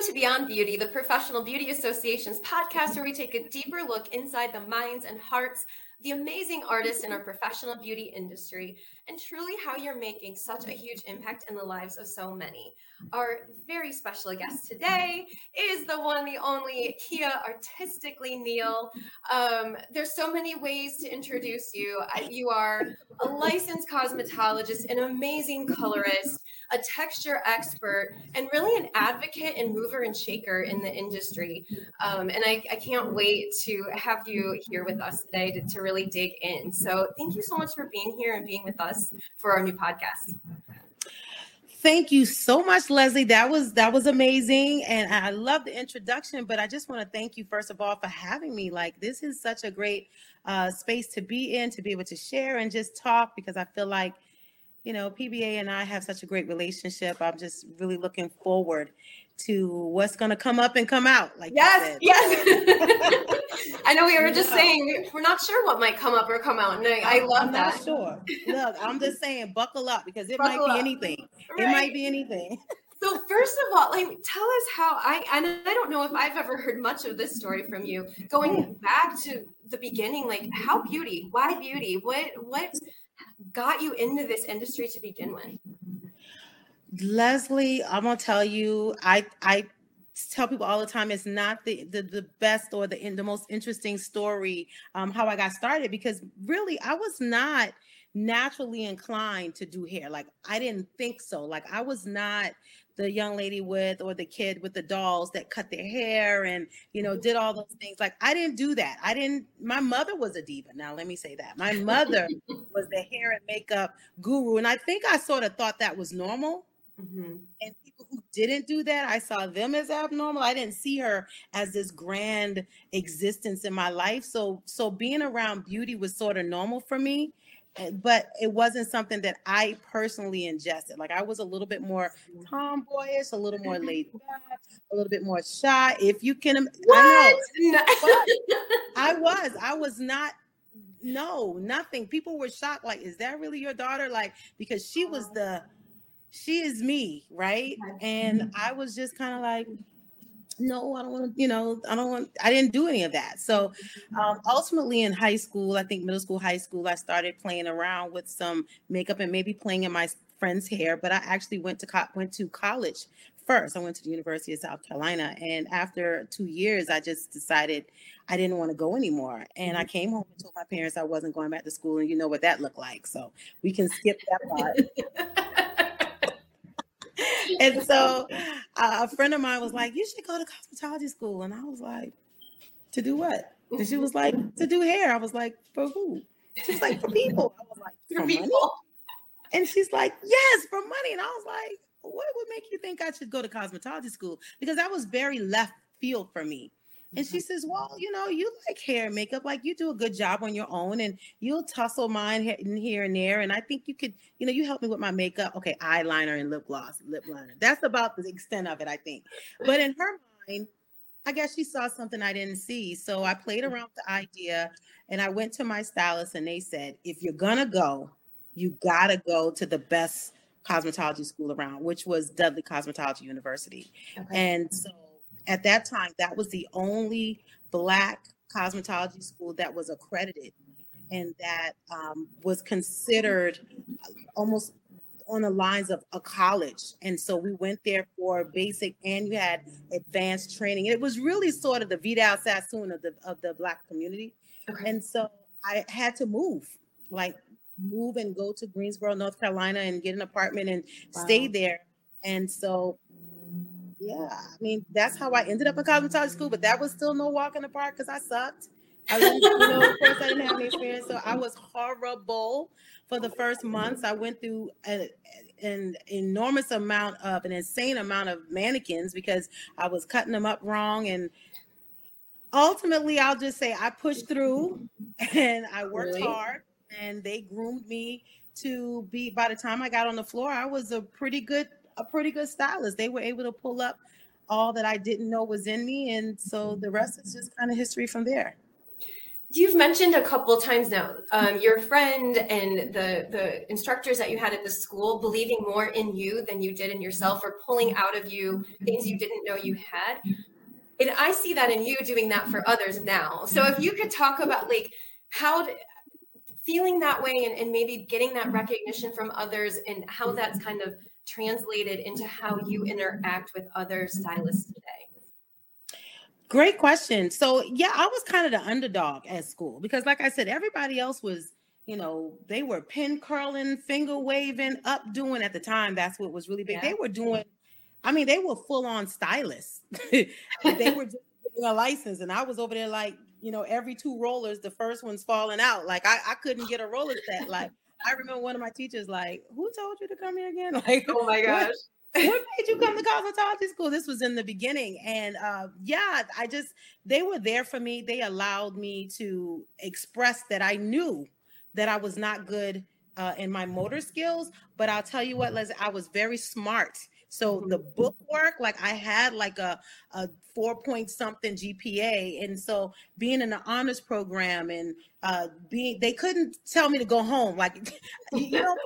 Welcome to Beyond Beauty, the Professional Beauty Association's podcast, where we take a deeper look inside the minds and hearts the amazing artists in our professional beauty industry, and truly how you're making such a huge impact in the lives of so many. Our very special guest today is the one, the only Keya Artistically Neal. Um, there's so many ways to introduce you. You are a licensed cosmetologist, an amazing colorist, a texture expert, and really an advocate and mover and shaker in the industry. Um, and I, I, can't wait to have you here with us today to, to really dig in. So thank you so much for being here and being with us for our new podcast. Thank you so much, Leslie. That was that was amazing, and I love the introduction. But I just want to thank you first of all for having me. Like this is such a great uh, space to be in, to be able to share and just talk because I feel like you know PBA and I have such a great relationship. I'm just really looking forward to what's going to come up and come out. Like yes, yes. I know we were just saying we're not sure what might come up or come out, and I, I love I'm that. Not sure. Look, I'm just saying, buckle up because it buckle might be up. anything. Right. It might be anything. So first of all, like tell us how I and I don't know if I've ever heard much of this story from you. Going back to the beginning, like how beauty, why beauty? What what got you into this industry to begin with? Leslie, I'm gonna tell you, I I tell people all the time it's not the the, the best or the the most interesting story um how I got started because really I was not naturally inclined to do hair. Like I didn't think so. Like I was not the young lady with or the kid with the dolls that cut their hair and you know did all those things. Like i didn't do that. I didn't my mother was a diva. Now let me say that. My mother was the hair and makeup guru and i think i sort of thought that was normal mm-hmm. and people who didn't do that i saw them as abnormal i didn't see her as this grand existence in my life so so being around beauty was sort of normal for me but it wasn't something that I personally ingested. Like I was a little bit more tomboyish, a little more laid back, a little bit more shy. If you can, what? I know. I was. I was not. No, nothing. People were shocked. Like, is that really your daughter? Like, because she was the, she is me, right? And I was just kind of like, no, I don't want to, you know, I don't want, I didn't do any of that. So um, ultimately in high school, I think middle school, high school, I started playing around with some makeup and maybe playing in my friend's hair, but I actually went to, co- went to college first. I went to the University of South Carolina. And after two years, I just decided I didn't want to go anymore. And I mm-hmm. came home and told my parents I wasn't going back to school. And you know what that looked like. So we can skip that part. and so uh, a friend of mine was like, "You should go to cosmetology school," and I was like, "To do what?" And she was like, "To do hair." I was like, "For who?" She was like, "For people." I was like, "For, for people." Money? And she's like, "Yes, for money." And I was like, "What would make you think I should go to cosmetology school?" Because that was very left field for me. And she mm-hmm. says, Well, you know, you like hair and makeup, like you do a good job on your own and you'll tussle mine here and there. And I think you could, you know, you help me with my makeup. Okay, eyeliner and lip gloss, lip liner. That's about the extent of it, I think. But in her mind, I guess she saw something I didn't see. So I played mm-hmm. around with the idea and I went to my stylist and they said, if you're gonna go, you gotta go to the best cosmetology school around, which was Dudley Cosmetology University. Okay. And so at that time, that was the only Black cosmetology school that was accredited and that um, was considered almost on the lines of a college. And so we went there for basic and you had advanced training. It was really sort of the Vidal Sassoon of the of the black community. Okay. And so I had to move, like move and go to Greensboro, North Carolina and get an apartment and wow. stay there. And so yeah, I mean, that's how I ended up in cosmetology school, but that was still no walk in the park because I sucked. I you know, of course, I didn't have any experience, so I was horrible for the first months. I went through a, an enormous amount of an insane amount of mannequins because I was cutting them up wrong, and ultimately, I'll just say I pushed through and I worked really? hard, and they groomed me to be. By the time I got on the floor, I was a pretty good a pretty good stylist. They were able to pull up all that I didn't know was in me. And so the rest is just kind of history from there. You've mentioned a couple times now um, your friend and the the instructors that you had at the school believing more in you than you did in yourself, or pulling out of you things you didn't know you had. And I see that in you doing that for others now. So if you could talk about like how to, feeling that way and, and maybe getting that recognition from others and how that's kind of translated into how you interact with other stylists today. Great question. So, yeah, I was kind of the underdog at school because, like I said, everybody else was, you know, they were pin curling, finger waving, up doing at the time. That's what was really big. Yeah. They were doing, I mean, they were full on stylists. they were just getting a license. And I was over there like, you know, every two rollers, the first one's falling out. Like, I, I couldn't get a roller set. Like, I remember one of my teachers, like, who told you to come here again? Like, oh my gosh. What? what made you come to cosmetology school? This was in the beginning. And uh, yeah, I just, they were there for me. They allowed me to express that I knew that I was not good uh, in my motor skills. But I'll tell you what, Leslie, I was very smart. So the mm-hmm. book work, like I had like a, a four point something GPA. And so being in the honors program and uh, being, they couldn't tell me to go home. Like, you know,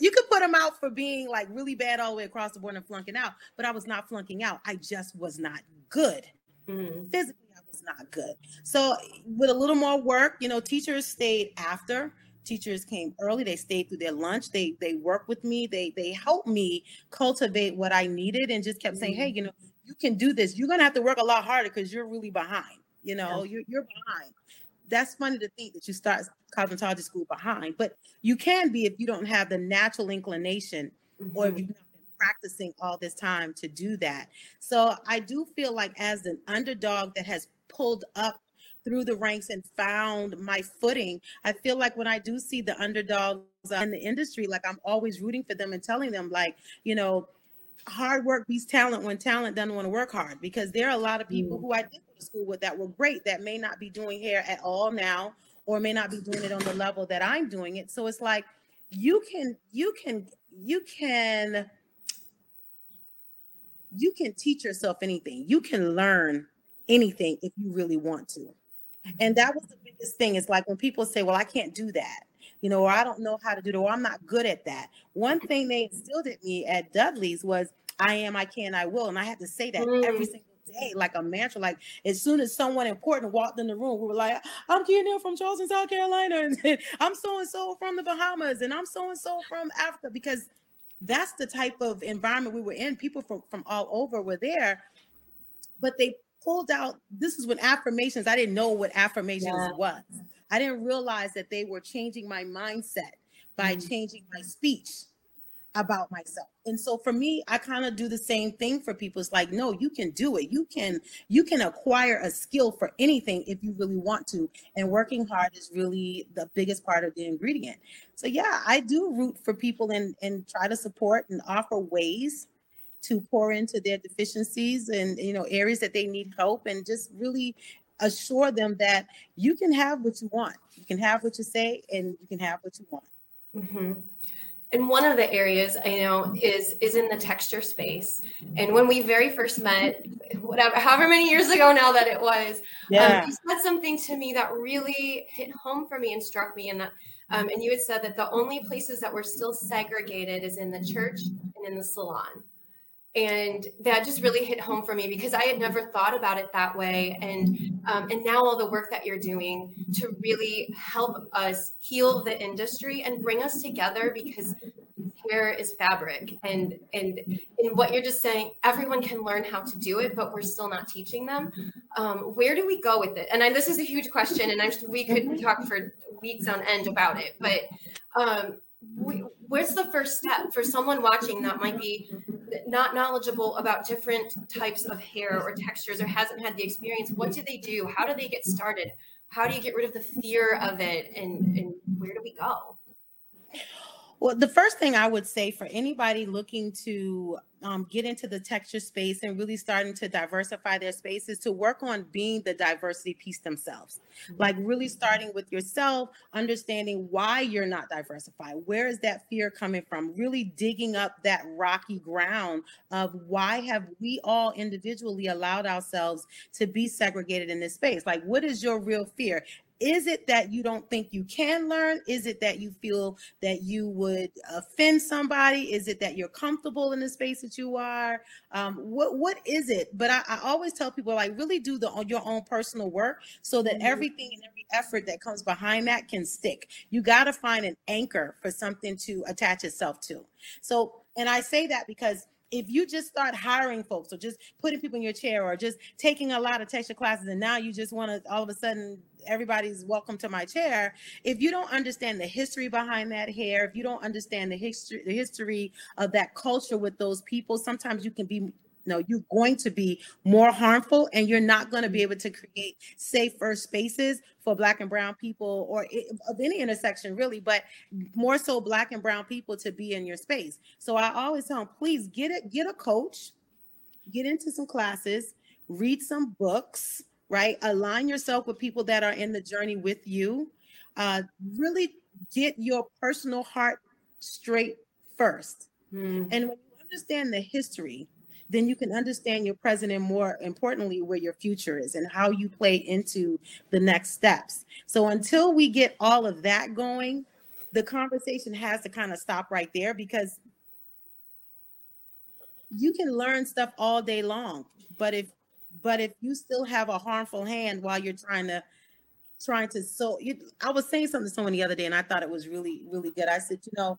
you could put them out for being like really bad all the way across the board and flunking out, but I was not flunking out. I just was not good. Mm-hmm. Physically, I was not good. So, with a little more work, you know, teachers stayed after. Teachers came early. They stayed through their lunch. They they worked with me. They they helped me cultivate what I needed, and just kept mm-hmm. saying, "Hey, you know, you can do this. You're gonna have to work a lot harder because you're really behind. You know, yeah. you're you're behind." that's funny to think that you start cosmetology school behind, but you can be if you don't have the natural inclination mm-hmm. or if mm-hmm. you've not been practicing all this time to do that. So I do feel like as an underdog that has pulled up through the ranks and found my footing, I feel like when I do see the underdogs in the industry, like I'm always rooting for them and telling them, like, you know, hard work beats talent when talent doesn't want to work hard because there are a lot of people mm. who I did go to school with that were great that may not be doing hair at all now or may not be doing it on the level that I'm doing it. So it's like you can you can you can you can teach yourself anything. You can learn anything if you really want to. And that was the biggest thing. It's like when people say, "Well, I can't do that." you know, or I don't know how to do it, or I'm not good at that. One thing they instilled at me at Dudley's was I am, I can, I will. And I had to say that mm. every single day, like a mantra. Like as soon as someone important walked in the room, we were like, I'm Keanna from Charleston, South Carolina, and I'm so and so from the Bahamas, and I'm so and so from Africa, because that's the type of environment we were in. People from, from all over were there, but they pulled out this is when affirmations, I didn't know what affirmations yeah. was. I didn't realize that they were changing my mindset by mm-hmm. changing my speech about myself. And so for me, I kind of do the same thing for people. It's like, no, you can do it. You can you can acquire a skill for anything if you really want to. And working hard is really the biggest part of the ingredient. So yeah, I do root for people and and try to support and offer ways to pour into their deficiencies and you know areas that they need help and just really assure them that you can have what you want. You can have what you say, and you can have what you want. Mm-hmm. And one of the areas I know is is in the texture space. And when we very first met, whatever, however many years ago now that it was, um, yeah. um, you said something to me that really hit home for me and struck me. And that, um, and you had said that the only places that were still segregated is in the church and in the salon and that just really hit home for me because I had never thought about it that way. And um, and now all the work that you're doing to really help us heal the industry and bring us together because hair is fabric. And and and what you're just saying everyone can learn how to do it but we're still not teaching them. Um, where do we go with it? And I, this is a huge question and I'm we could talk for weeks on end about it but um, we, where's the first step for someone watching that might be not knowledgeable about different types of hair or textures or hasn't had the experience what do they do? How do they get started? How do you get rid of the fear of it? And, and where do we go well the first thing i would say for anybody looking to um, get into the texture space and really starting to diversify their spaces to work on being the diversity piece themselves. Mm-hmm. Like really starting with yourself, understanding why you're not diversified. Where is that fear coming from? Really digging up that rocky ground of why have we all individually allowed ourselves to be segregated in this space? Like what is your real fear? Is it that you don't think you can learn? Is it that you feel that you would offend somebody? Is it that you're comfortable in the space that you are? Um, what what is it? But I, I, always tell people like really do the your own personal work so that mm-hmm. everything and every effort that comes behind that can stick. You got to find an anchor for something to attach itself to. So, and I say that because if you just start hiring folks or just putting people in your chair or just taking a lot of texture classes and now you just want to all of a sudden everybody's welcome to my chair if you don't understand the history behind that hair if you don't understand the history the history of that culture with those people sometimes you can be no, you're going to be more harmful and you're not going to be able to create safer spaces for black and brown people or of any intersection really but more so black and brown people to be in your space. So i always tell them please get it get a coach get into some classes read some books right? Align yourself with people that are in the journey with you. Uh, really get your personal heart straight first. Mm. and when you understand the history then you can understand your present and more importantly where your future is and how you play into the next steps. So until we get all of that going, the conversation has to kind of stop right there because you can learn stuff all day long, but if but if you still have a harmful hand while you're trying to trying to so you, I was saying something to someone the other day and I thought it was really really good. I said, you know,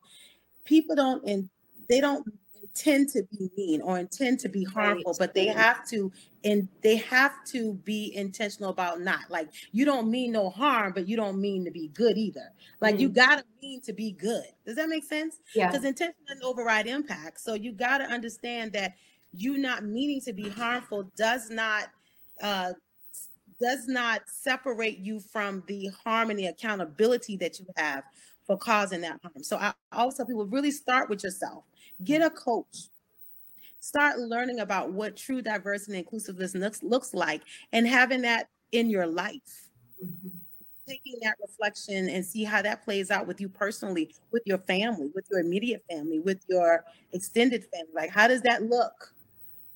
people don't and they don't intend to be mean or intend to be harmful, right. but they have to and they have to be intentional about not like you don't mean no harm, but you don't mean to be good either. Like mm. you gotta mean to be good. Does that make sense? Yeah. Because intention doesn't override impact. So you gotta understand that you not meaning to be harmful does not uh does not separate you from the harm and the accountability that you have for causing that harm. So I always tell people really start with yourself Get a coach. Start learning about what true diversity and inclusiveness looks, looks like and having that in your life. Mm-hmm. Taking that reflection and see how that plays out with you personally, with your family, with your immediate family, with your extended family. Like, how does that look?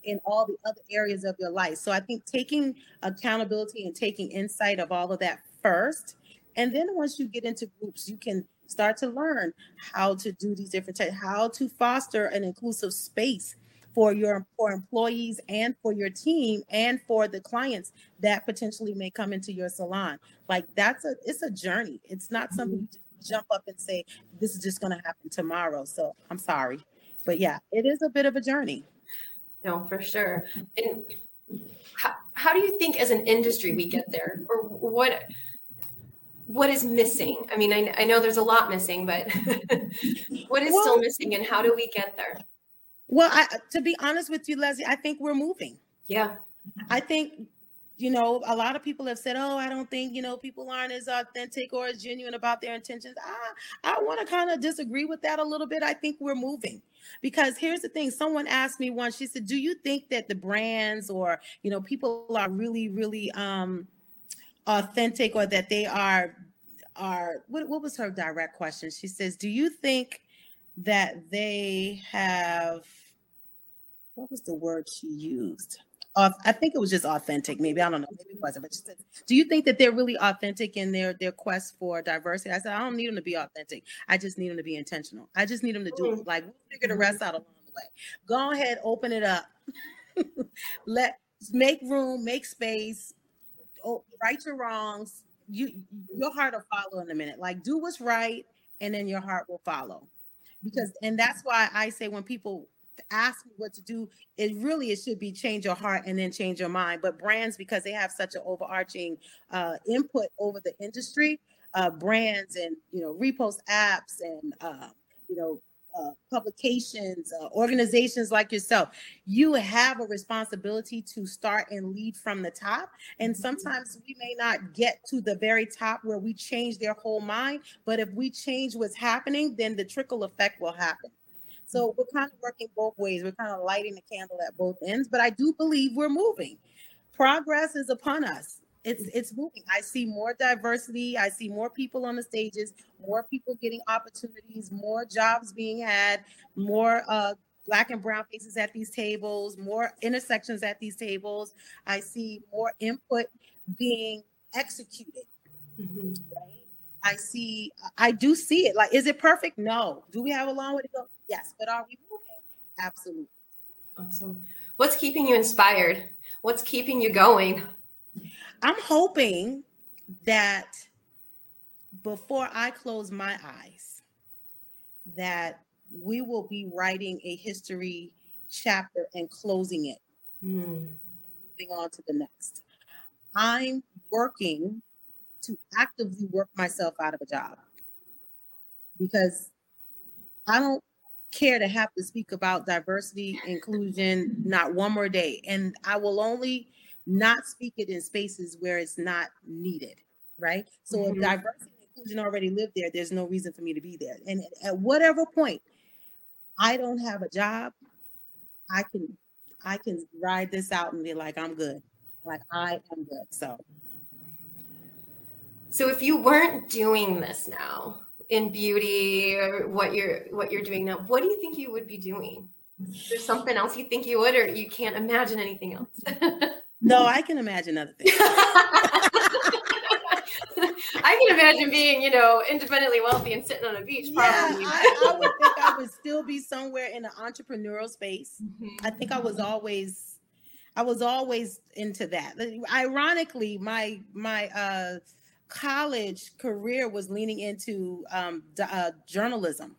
in all the other areas of your life. So I think taking accountability and taking insight of all of that first. And then once you get into groups, you can start to learn how to do these different types, how to foster an inclusive space for your for employees and for your team and for the clients that potentially may come into your salon. Like that's a it's a journey. It's not something mm-hmm. you just jump up and say this is just going to happen tomorrow. So I'm sorry, but yeah, it is a bit of a journey. No, for sure. And how, how do you think as an industry we get there, or what? What is missing? I mean, I, I know there's a lot missing, but what is well, still missing and how do we get there? Well, I, to be honest with you, Leslie, I think we're moving. Yeah. I think, you know, a lot of people have said, oh, I don't think, you know, people aren't as authentic or as genuine about their intentions. I, I want to kind of disagree with that a little bit. I think we're moving because here's the thing someone asked me once she said do you think that the brands or you know people are really really um authentic or that they are are what, what was her direct question she says do you think that they have what was the word she used uh, I think it was just authentic. Maybe I don't know. Maybe it wasn't. But she said, "Do you think that they're really authentic in their their quest for diversity?" I said, "I don't need them to be authentic. I just need them to be intentional. I just need them to do it. Like we'll figure the rest out along the way. Go ahead, open it up. Let make room, make space, oh, right your wrongs. You your heart will follow in a minute. Like do what's right, and then your heart will follow. Because and that's why I say when people ask me what to do, it really it should be change your heart and then change your mind. But brands, because they have such an overarching uh, input over the industry, uh, brands and you know repost apps and uh, you know uh, publications, uh, organizations like yourself, you have a responsibility to start and lead from the top. And mm-hmm. sometimes we may not get to the very top where we change their whole mind, but if we change what's happening, then the trickle effect will happen. So we're kind of working both ways. We're kind of lighting the candle at both ends, but I do believe we're moving. Progress is upon us it's it's moving. I see more diversity. I see more people on the stages, more people getting opportunities, more jobs being had, more uh, black and brown faces at these tables, more intersections at these tables. I see more input being executed. Mm-hmm. Right? I see, I do see it. Like, is it perfect? No. Do we have a long way to go? Yes. But are we moving? Absolutely. Awesome. What's keeping you inspired? What's keeping you going? I'm hoping that before I close my eyes, that we will be writing a history chapter and closing it, mm. moving on to the next. I'm working to actively work myself out of a job because I don't care to have to speak about diversity, inclusion, not one more day. And I will only not speak it in spaces where it's not needed. Right. So mm-hmm. if diversity and inclusion already live there, there's no reason for me to be there. And at whatever point I don't have a job, I can I can ride this out and be like, I'm good. Like I am good. So so if you weren't doing this now in beauty or what you're what you're doing now, what do you think you would be doing? Is there something else you think you would, or you can't imagine anything else? no, I can imagine other things. I can imagine being, you know, independently wealthy and sitting on a beach. Probably. Yeah, I, I would think I would still be somewhere in the entrepreneurial space. Mm-hmm. I think I was always, I was always into that. Ironically, my my uh, college career was leaning into um, uh, journalism,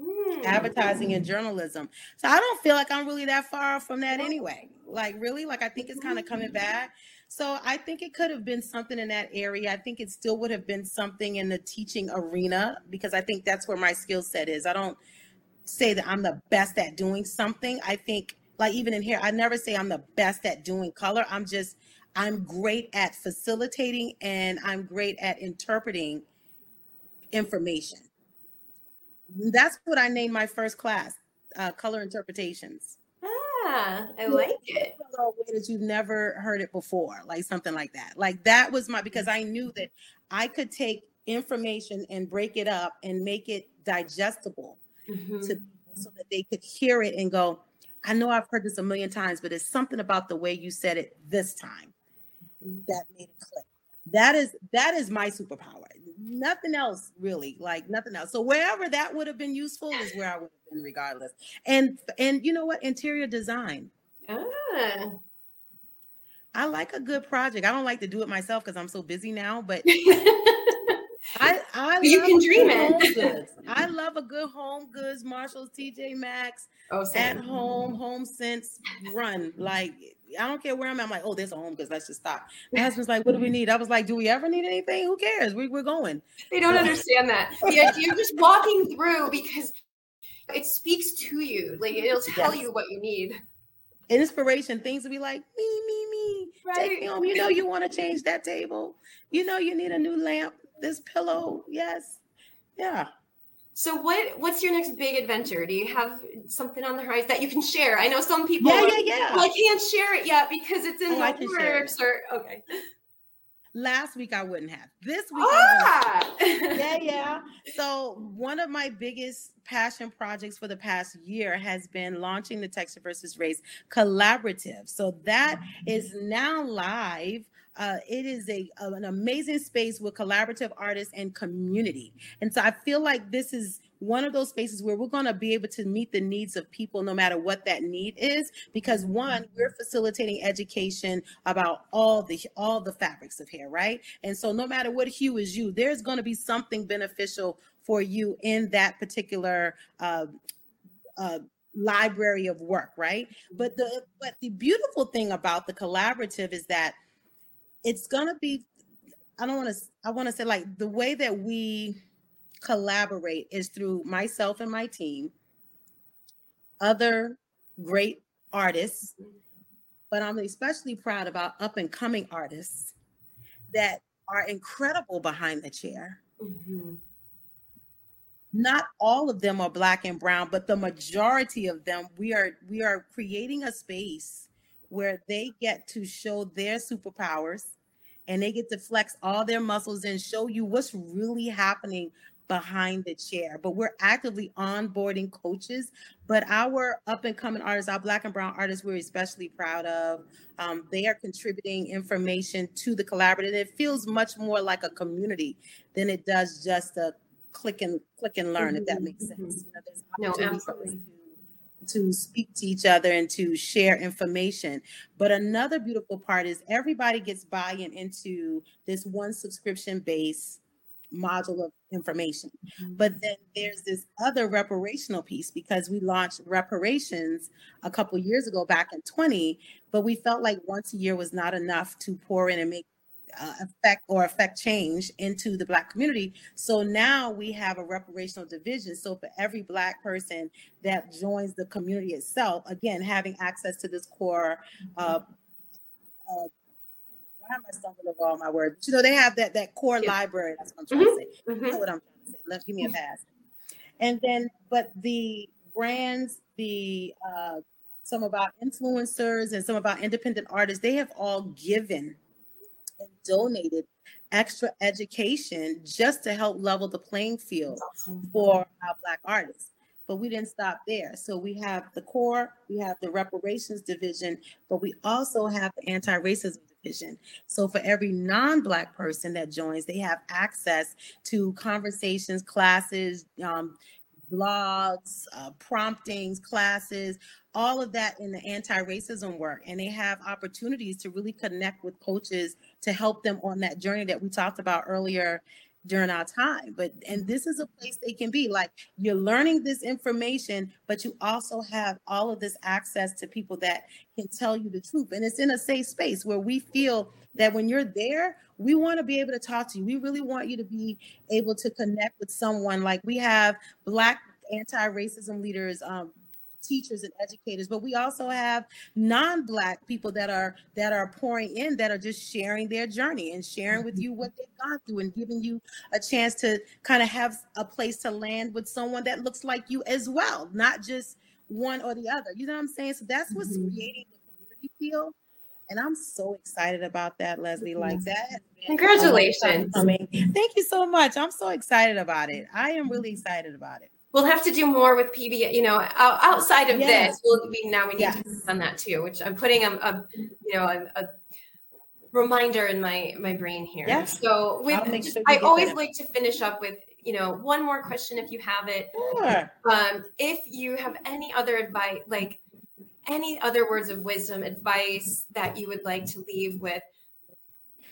mm. advertising and journalism. So I don't feel like I'm really that far from that anyway. Like really, like I think it's kind of coming mm. back. So I think it could have been something in that area. I think it still would have been something in the teaching arena because I think that's where my skill set is. I don't say that I'm the best at doing something. I think like even in here, I never say I'm the best at doing color. I'm just I'm great at facilitating and I'm great at interpreting information. That's what I named my first class, uh, color interpretations. Ah, I like it. That you've never heard it before, like something like that. Like that was my because I knew that I could take information and break it up and make it digestible mm-hmm. to so that they could hear it and go, I know I've heard this a million times, but it's something about the way you said it this time that made it click. That is that is my superpower. Nothing else really, like nothing else. So wherever that would have been useful is where I would have been regardless. And and you know what? Interior design. Ah. I like a good project. I don't like to do it myself because I'm so busy now, but I, I you can dream it. I love a good home goods, Marshalls, TJ Maxx, oh, at home, home sense run. Like I don't care where I'm at. I'm like, oh, there's a home because Let's just stop. My husband's like, what do we need? I was like, do we ever need anything? Who cares? We, we're going. They don't understand that. The idea of just walking through because it speaks to you. Like it'll tell yes. you what you need. Inspiration, things to be like, me, me, me. Right. Take me home. You know you want to change that table. You know you need a new lamp this pillow. Yes. Yeah. So what what's your next big adventure? Do you have something on the horizon that you can share? I know some people yeah, yeah, yeah. I can't share it yet because it's in oh, the works or okay. Last week I wouldn't have. This week ah! yeah, yeah. So one of my biggest passion projects for the past year has been launching the Texture versus Race collaborative. So that is now live uh, it is a, an amazing space with collaborative artists and community. And so I feel like this is one of those spaces where we're going to be able to meet the needs of people no matter what that need is because one we're facilitating education about all the all the fabrics of hair right and so no matter what hue is you there's going to be something beneficial for you in that particular uh, uh, library of work right but the but the beautiful thing about the collaborative is that it's gonna be i don't want to i want to say like the way that we collaborate is through myself and my team other great artists but i'm especially proud about up and coming artists that are incredible behind the chair mm-hmm. not all of them are black and brown but the majority of them we are we are creating a space where they get to show their superpowers and they get to flex all their muscles and show you what's really happening behind the chair, but we're actively onboarding coaches. But our up and coming artists, our Black and Brown artists, we're especially proud of. Um, they are contributing information to the collaborative. It feels much more like a community than it does just a click and click and learn, mm-hmm. if that makes sense. You know, there's no, absolutely. To, speak to each other and to share information. But another beautiful part is everybody gets buy-in into this one subscription-based module of information. Mm-hmm. But then there's this other reparational piece because we launched reparations a couple years ago back in 20, but we felt like once a year was not enough to pour in and make uh, affect or affect change into the black community so now we have a reparational division so for every black person that joins the community itself again having access to this core uh, uh, why am I stumbling over all my words? You know, they have that that core yeah. library. That's what I'm trying mm-hmm. to say. Mm-hmm. You know what I'm trying to say. Let give me a pass. And then, but the brands, the uh, some of our influencers and some of our independent artists, they have all given and donated extra education just to help level the playing field for our black artists but we didn't stop there. So we have the core, we have the reparations division, but we also have the anti-racism division. So for every non-black person that joins, they have access to conversations, classes, um, blogs, uh, promptings, classes, all of that in the anti-racism work. And they have opportunities to really connect with coaches to help them on that journey that we talked about earlier during our time. But and this is a place they can be like you're learning this information, but you also have all of this access to people that can tell you the truth. And it's in a safe space where we feel that when you're there, we want to be able to talk to you. We really want you to be able to connect with someone. Like we have black anti-racism leaders um, teachers and educators but we also have non-black people that are that are pouring in that are just sharing their journey and sharing with you what they've gone through and giving you a chance to kind of have a place to land with someone that looks like you as well not just one or the other you know what i'm saying so that's what's mm-hmm. creating the community feel and I'm so excited about that, Leslie. Like that. Congratulations. Thank you so much. I'm so excited about it. I am really excited about it we'll have to do more with PB. You know, outside of this, we'll be now we need yes. to on that too. Which I'm putting a, a you know a, a, reminder in my my brain here. Yes. So with sure I always like to finish up with you know one more question if you have it. Sure. Um, if you have any other advice, like any other words of wisdom, advice that you would like to leave with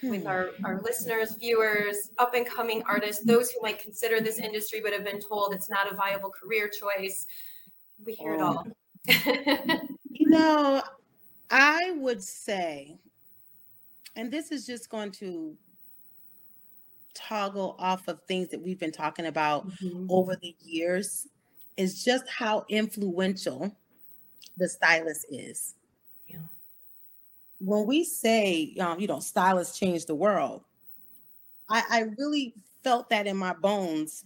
with our, our listeners, viewers, up and coming artists, those who might consider this industry but have been told it's not a viable career choice. We hear it all. you know, I would say, and this is just going to toggle off of things that we've been talking about mm-hmm. over the years, is just how influential the stylist is when we say, um, you know, stylists change the world, I, I really felt that in my bones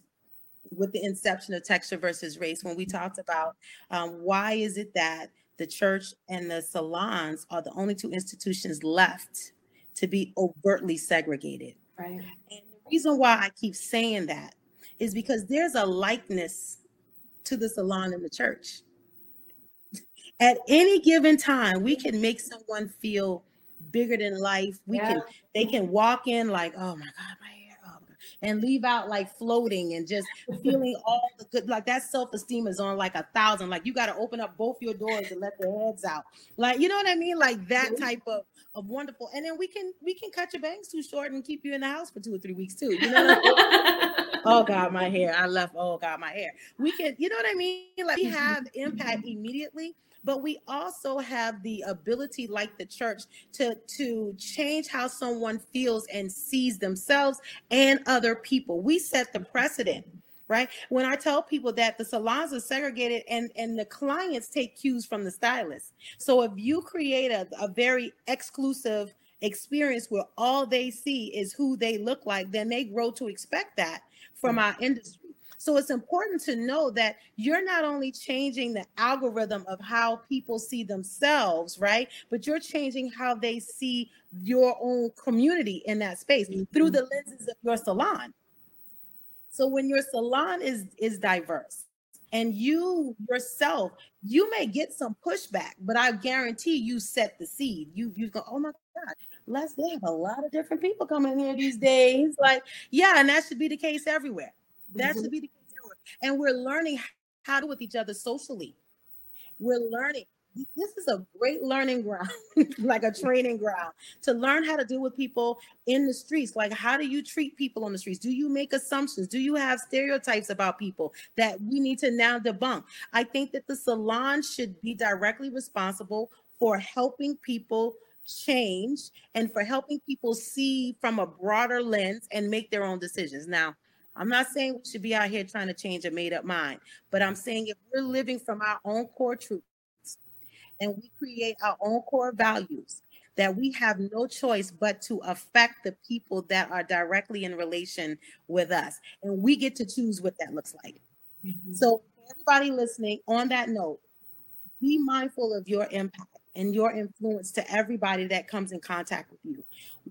with the inception of texture versus race when we talked about um, why is it that the church and the salons are the only two institutions left to be overtly segregated. Right. And the reason why I keep saying that is because there's a likeness to the salon and the church at any given time we can make mm-hmm. someone feel bigger than life. We yeah. can they can walk in like oh my god my hair oh my and leave out like floating and just feeling all the good like that self-esteem is on like a thousand. Like you got to open up both your doors and let their heads out. Like you know what i mean? Like that type of of wonderful and then we can we can cut your bangs too short and keep you in the house for two or three weeks too you know oh god my hair i left oh god my hair. We can you know what i mean? Like we mm-hmm. have impact immediately but we also have the ability like the church to to change how someone feels and sees themselves and other people. We set the precedent right? When i tell people that the salons are segregated and and the clients take cues from the stylist. So if you create a, a very exclusive experience where all they see is who they look like then they grow to expect that from mm. our industry so it's important to know that you're not only changing the algorithm of how people see themselves, right? But you're changing how they see your own community in that space mm-hmm. through the lenses of your salon. So when your salon is is diverse and you yourself, you may get some pushback, but I guarantee you set the seed. You you go, oh my God, let's they have a lot of different people coming here these days. Like, yeah, and that should be the case everywhere. That mm-hmm. should be the. And we're learning how to with each other socially. We're learning this is a great learning ground, like a training ground to learn how to deal with people in the streets. Like, how do you treat people on the streets? Do you make assumptions? Do you have stereotypes about people that we need to now debunk? I think that the salon should be directly responsible for helping people change and for helping people see from a broader lens and make their own decisions. Now, I'm not saying we should be out here trying to change a made up mind, but I'm saying if we're living from our own core truths and we create our own core values that we have no choice but to affect the people that are directly in relation with us. And we get to choose what that looks like. Mm-hmm. So, everybody listening, on that note, be mindful of your impact and your influence to everybody that comes in contact with you.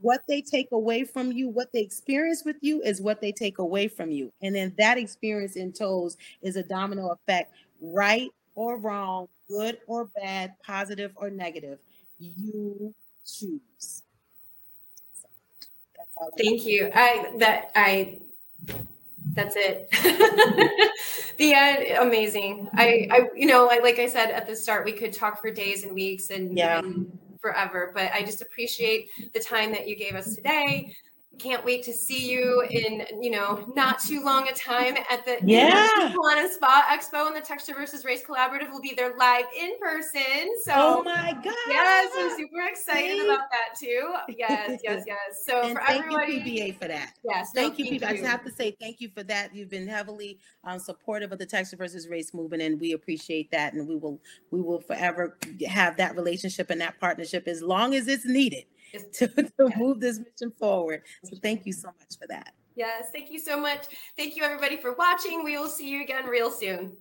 What they take away from you, what they experience with you, is what they take away from you. And then that experience in toes is a domino effect, right or wrong, good or bad, positive or negative. You choose. So Thank you. I that I that's it. the end, amazing. I, I, you know, like, like I said at the start, we could talk for days and weeks and, yeah. and forever, but I just appreciate the time that you gave us today can't wait to see you in you know not too long a time at the yeah Salon Spa Expo and the Texture versus Race Collaborative will be there live in person. So oh my god, yes, I'm super excited about that too. Yes, yes, yes. So and for thank everybody, you PBA for that. Yes, thank no, you, PBA. I just have to say thank you for that. You've been heavily um, supportive of the Texture versus Race movement, and we appreciate that. And we will we will forever have that relationship and that partnership as long as it's needed. to, to move this mission forward. So thank you so much for that. Yes, thank you so much. Thank you, everybody, for watching. We will see you again real soon.